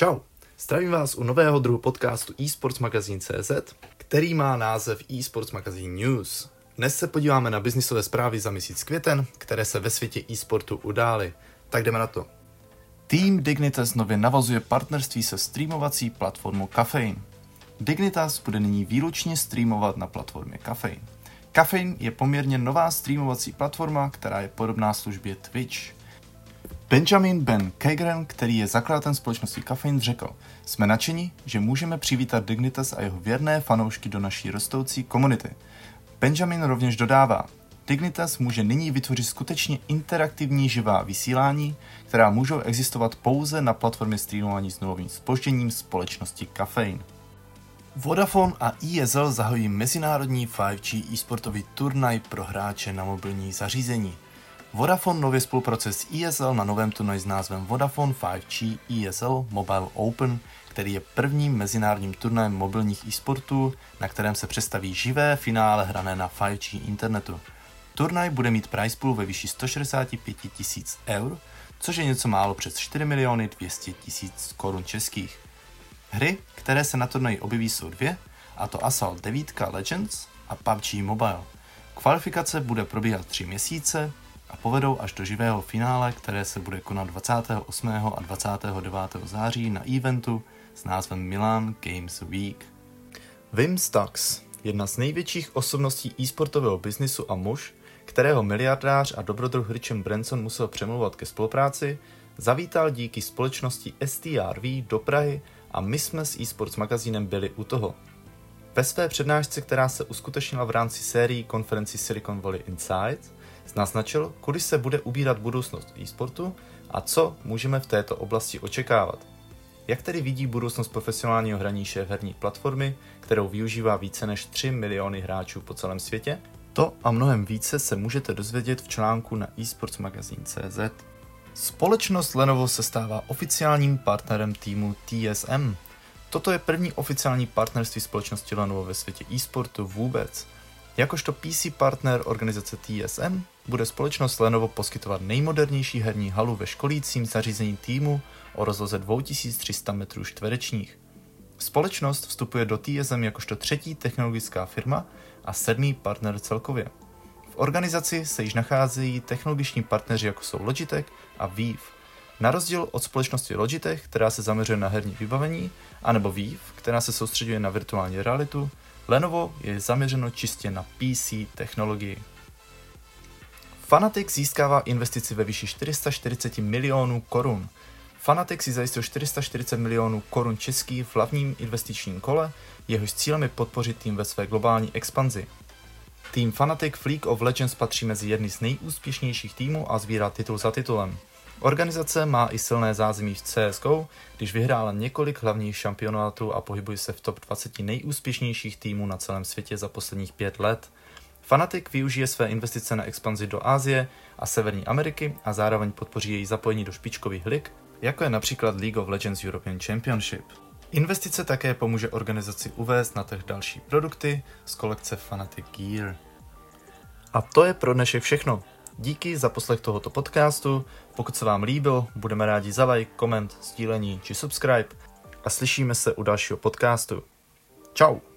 Čau, zdravím vás u nového druhu podcastu eSports Magazine CZ, který má název eSports Magazine News. Dnes se podíváme na biznisové zprávy za měsíc květen, které se ve světě e-sportu udály. Tak jdeme na to. Tým Dignitas nově navazuje partnerství se streamovací platformou Caffeine. Dignitas bude nyní výlučně streamovat na platformě Caffeine. Caffeine je poměrně nová streamovací platforma, která je podobná službě Twitch. Benjamin Ben Kegren, který je zakladatelem společnosti Caffeine, řekl, jsme nadšeni, že můžeme přivítat Dignitas a jeho věrné fanoušky do naší rostoucí komunity. Benjamin rovněž dodává, Dignitas může nyní vytvořit skutečně interaktivní živá vysílání, která můžou existovat pouze na platformě streamování s nulovým spožděním společnosti Caffeine. Vodafone a ESL zahojí mezinárodní 5G e-sportový turnaj pro hráče na mobilní zařízení. Vodafone nově spolupracuje s ESL na novém turnaji s názvem Vodafone 5G ESL Mobile Open, který je prvním mezinárodním turnajem mobilních e-sportů, na kterém se představí živé finále hrané na 5G internetu. Turnaj bude mít prize pool ve výši 165 tisíc eur, což je něco málo přes 4 miliony 200 tisíc korun českých. Hry, které se na turnaji objeví, jsou dvě, a to Assault 9 Legends a PUBG Mobile. Kvalifikace bude probíhat 3 měsíce a povedou až do živého finále, které se bude konat 28. a 29. září na eventu s názvem Milan Games Week. Wim Stux, jedna z největších osobností e-sportového biznisu a muž, kterého miliardář a dobrodruh Richard Branson musel přemlouvat ke spolupráci, zavítal díky společnosti STRV do Prahy a my jsme s eSports magazínem byli u toho. Ve své přednášce, která se uskutečnila v rámci sérii konferenci Silicon Valley Insights, naznačil, kudy se bude ubírat budoucnost e-sportu a co můžeme v této oblasti očekávat. Jak tedy vidí budoucnost profesionálního hraní šéf herní platformy, kterou využívá více než 3 miliony hráčů po celém světě? To a mnohem více se můžete dozvědět v článku na eSportsMagazine.cz. Společnost Lenovo se stává oficiálním partnerem týmu TSM. Toto je první oficiální partnerství společnosti Lenovo ve světě e-sportu vůbec. Jakožto PC partner organizace TSM bude společnost Lenovo poskytovat nejmodernější herní halu ve školícím zařízení týmu o rozloze 2300 metrů čtverečních. Společnost vstupuje do TSM jakožto třetí technologická firma a sedmý partner celkově. V organizaci se již nacházejí technologiční partneři jako jsou Logitech a Vive. Na rozdíl od společnosti Logitech, která se zaměřuje na herní vybavení, anebo Vive, která se soustředuje na virtuální realitu, Lenovo je zaměřeno čistě na PC technologii. Fanatec získává investici ve výši 440 milionů korun. Fanatec si zajistil 440 milionů korun český v hlavním investičním kole, jehož cílem je podpořit tým ve své globální expanzi. Tým Fanatic v League of Legends patří mezi jedny z nejúspěšnějších týmů a sbírá titul za titulem. Organizace má i silné zázemí v CSGO, když vyhrála několik hlavních šampionátů a pohybuje se v top 20 nejúspěšnějších týmů na celém světě za posledních pět let. Fanatic využije své investice na expanzi do Asie a Severní Ameriky a zároveň podpoří její zapojení do špičkových lig, jako je například League of Legends European Championship. Investice také pomůže organizaci uvést na trh další produkty z kolekce Fanatic Gear. A to je pro dnešek všechno. Díky za poslech tohoto podcastu. Pokud se vám líbil, budeme rádi za like, koment, sdílení či subscribe a slyšíme se u dalšího podcastu. Ciao.